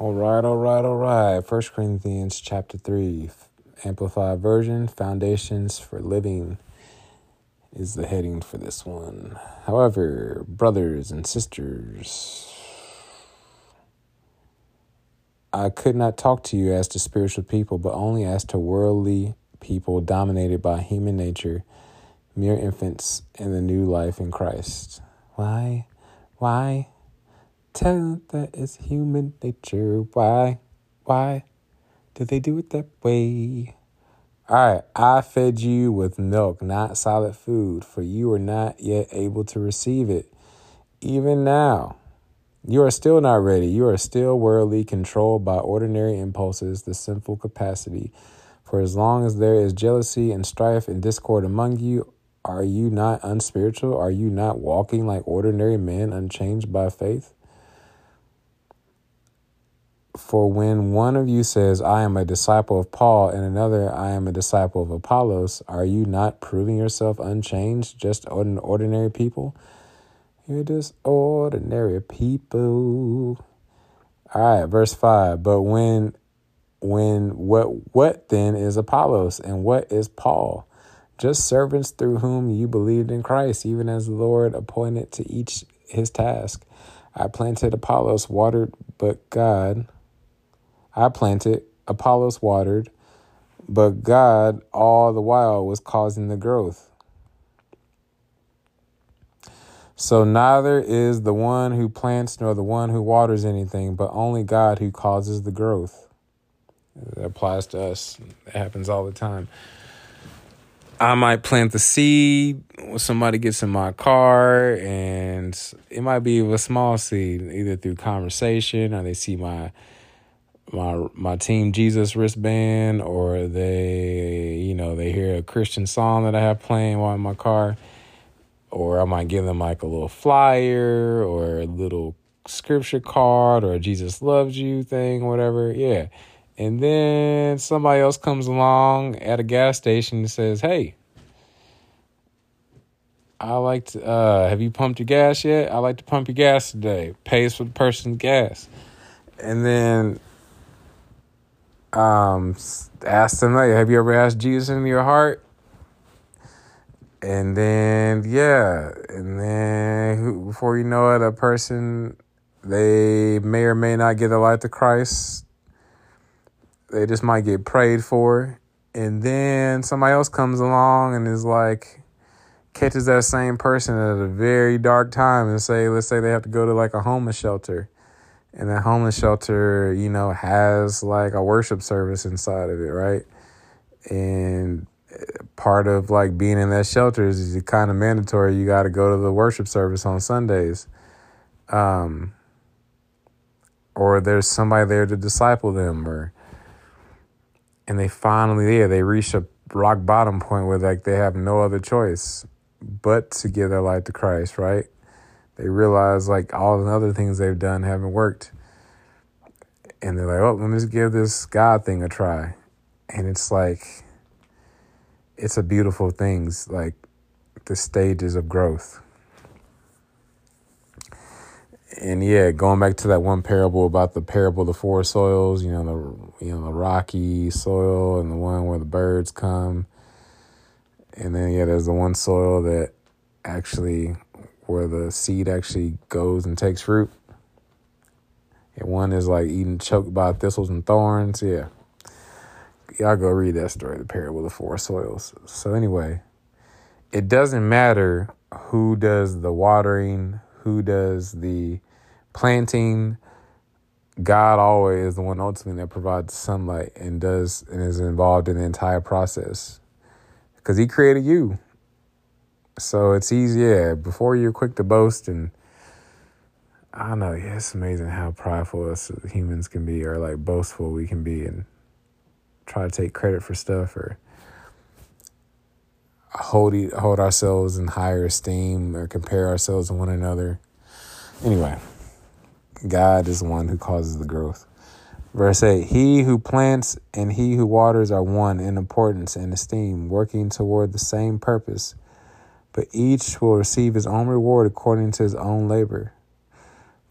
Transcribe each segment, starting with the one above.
All right, all right, all right. First Corinthians chapter 3, Amplified Version, Foundations for Living is the heading for this one. However, brothers and sisters, I could not talk to you as to spiritual people, but only as to worldly people dominated by human nature, mere infants in the new life in Christ. Why? Why? Tell that it's human nature. Why? Why do they do it that way? All right, I fed you with milk, not solid food, for you are not yet able to receive it. Even now, you are still not ready. You are still worldly, controlled by ordinary impulses, the sinful capacity. For as long as there is jealousy and strife and discord among you, are you not unspiritual? Are you not walking like ordinary men, unchanged by faith? For when one of you says, I am a disciple of Paul, and another, I am a disciple of Apollos, are you not proving yourself unchanged, just ordinary people? You're just ordinary people. All right, verse 5. But when when what what then is Apollos and what is Paul? Just servants through whom you believed in Christ, even as the Lord appointed to each his task. I planted Apollos, watered, but God I planted, Apollos watered, but God all the while was causing the growth. So neither is the one who plants nor the one who waters anything, but only God who causes the growth. That applies to us. It happens all the time. I might plant the seed somebody gets in my car, and it might be a small seed, either through conversation or they see my my my team Jesus wristband or they you know they hear a Christian song that I have playing while in my car or I might give them like a little flyer or a little scripture card or a Jesus loves you thing whatever yeah. And then somebody else comes along at a gas station and says hey I like to uh have you pumped your gas yet? I like to pump your gas today. Pays for the person's gas. And then um, ask them, like, have you ever asked Jesus into your heart? And then, yeah, and then before you know it, a person, they may or may not get a life to Christ. They just might get prayed for. And then somebody else comes along and is like, catches that same person at a very dark time and say, let's say they have to go to like a homeless shelter and that homeless shelter, you know, has like a worship service inside of it, right? And part of like being in that shelter is kind of mandatory. You got to go to the worship service on Sundays. Um, or there's somebody there to disciple them or and they finally yeah they reach a rock bottom point where like they have no other choice but to give their life to Christ, right? They realize like all the other things they've done haven't worked. And they're like, oh, let me just give this God thing a try. And it's like, it's a beautiful thing, like the stages of growth. And yeah, going back to that one parable about the parable of the four soils, you know, the you know, the rocky soil and the one where the birds come. And then yeah, there's the one soil that actually where the seed actually goes and takes fruit. And one is like eating choked by thistles and thorns. Yeah. Y'all go read that story, the parable of the four soils. So anyway, it doesn't matter who does the watering, who does the planting. God always is the one ultimately that provides sunlight and does and is involved in the entire process. Because he created you. So it's easy, yeah. Before you're quick to boast, and I know, yeah, it's amazing how prideful us humans can be, or like boastful we can be, and try to take credit for stuff, or hold hold ourselves in higher esteem, or compare ourselves to one another. Anyway, God is the one who causes the growth. Verse 8 He who plants and he who waters are one in importance and esteem, working toward the same purpose but each will receive his own reward according to his own labor.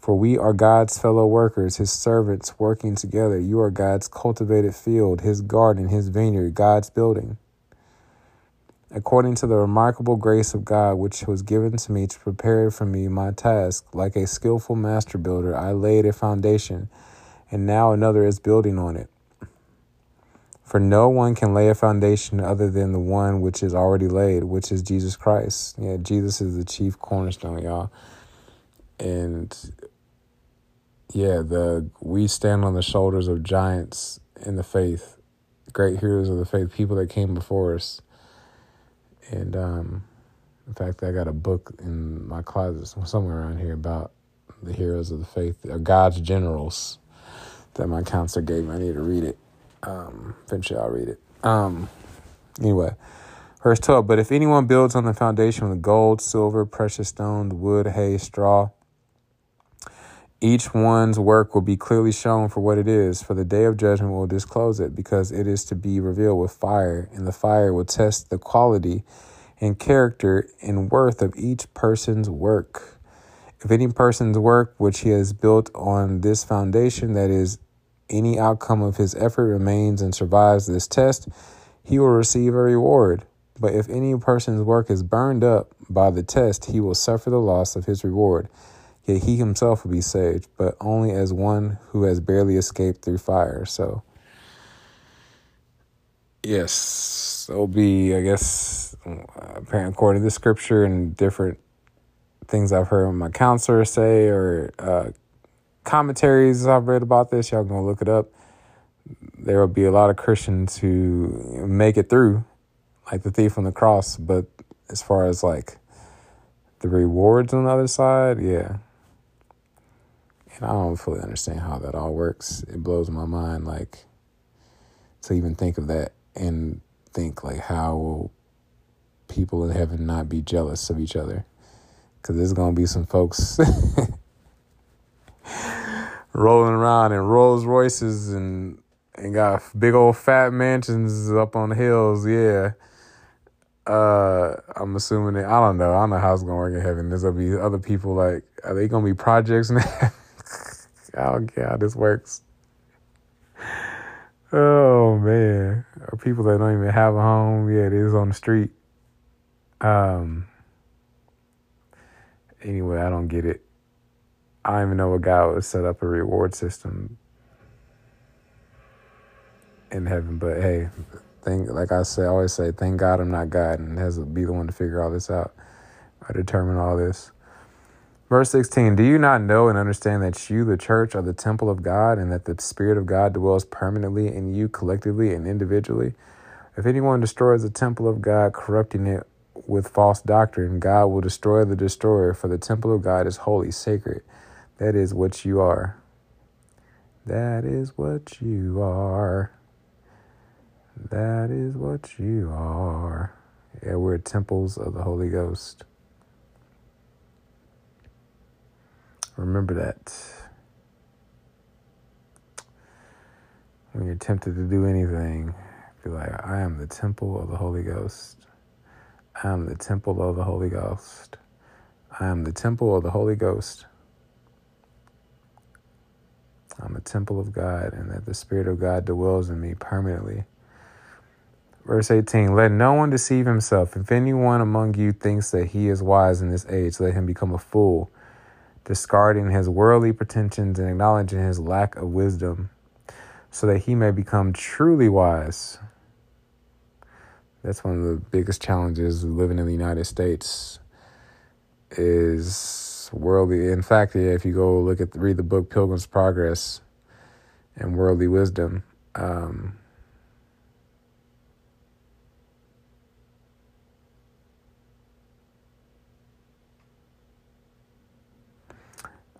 For we are God's fellow workers, his servants working together. You are God's cultivated field, his garden, his vineyard, God's building. According to the remarkable grace of God, which was given to me to prepare for me my task, like a skillful master builder, I laid a foundation, and now another is building on it. For no one can lay a foundation other than the one which is already laid, which is Jesus Christ. Yeah, Jesus is the chief cornerstone, y'all. And yeah, the we stand on the shoulders of giants in the faith, great heroes of the faith, people that came before us. And um, in fact, I got a book in my closet somewhere around here about the heroes of the faith, or God's generals, that my counselor gave me. I need to read it. Um, eventually, I'll read it. Um, anyway, verse 12. But if anyone builds on the foundation with gold, silver, precious stones, wood, hay, straw, each one's work will be clearly shown for what it is, for the day of judgment will disclose it, because it is to be revealed with fire, and the fire will test the quality and character and worth of each person's work. If any person's work which he has built on this foundation, that is, any outcome of his effort remains and survives this test, he will receive a reward. But if any person's work is burned up by the test, he will suffer the loss of his reward. Yet he himself will be saved, but only as one who has barely escaped through fire. So, yes, it'll be, I guess, according to the scripture and different things I've heard my counselor say or uh, commentaries I've read about this. Y'all gonna look it up. There will be a lot of Christians who make it through, like the thief on the cross. But as far as like the rewards on the other side, yeah. And I don't fully understand how that all works. It blows my mind, like, to even think of that and think, like, how will people in heaven not be jealous of each other? Because there's going to be some folks rolling around in Rolls Royces and and got big old fat mansions up on the hills. Yeah. Uh, I'm assuming that I don't know. I don't know how it's gonna work in heaven. There's gonna be other people like are they gonna be projects now? I don't care how this works. Oh man, or people that don't even have a home. Yeah, it is on the street. Um. Anyway, I don't get it. I don't even know what God would set up a reward system in heaven. But hey, thank like I say, I always say, thank God I'm not God, and has to be the one to figure all this out. I determine all this. Verse 16 Do you not know and understand that you, the church, are the temple of God, and that the Spirit of God dwells permanently in you collectively and individually? If anyone destroys the temple of God, corrupting it with false doctrine, God will destroy the destroyer, for the temple of God is holy, sacred. That is what you are. That is what you are. That is what you are. Yeah, we're temples of the Holy Ghost. Remember that. When you're tempted to do anything, be like, I am the temple of the Holy Ghost. I am the temple of the Holy Ghost. I am the temple of the Holy Ghost. I'm a temple of God, and that the Spirit of God dwells in me permanently. Verse 18 Let no one deceive himself. If anyone among you thinks that he is wise in this age, let him become a fool discarding his worldly pretensions and acknowledging his lack of wisdom, so that he may become truly wise. That's one of the biggest challenges living in the United States is worldly. In fact, if you go look at read the book Pilgrim's Progress and Worldly Wisdom, um,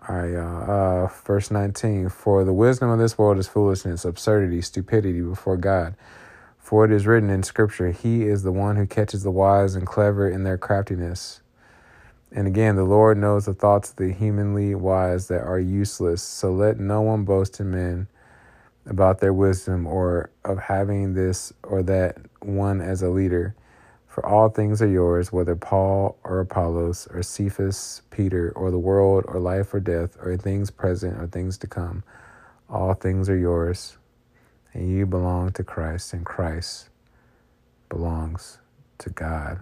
All right, y'all. Uh, verse 19 For the wisdom of this world is foolishness, absurdity, stupidity before God. For it is written in Scripture, He is the one who catches the wise and clever in their craftiness. And again, the Lord knows the thoughts of the humanly wise that are useless. So let no one boast in men about their wisdom or of having this or that one as a leader. For all things are yours, whether Paul or Apollos or Cephas, Peter, or the world, or life or death, or things present or things to come. All things are yours, and you belong to Christ, and Christ belongs to God.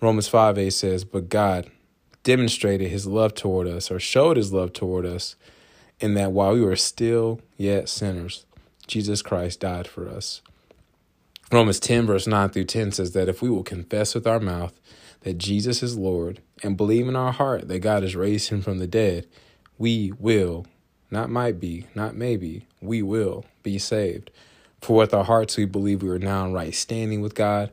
Romans 5 says, But God demonstrated his love toward us, or showed his love toward us, in that while we were still yet sinners, Jesus Christ died for us. Romans 10, verse 9 through 10 says that if we will confess with our mouth that Jesus is Lord and believe in our heart that God has raised him from the dead, we will, not might be, not maybe, we will be saved. For with our hearts we believe we are now in right standing with God,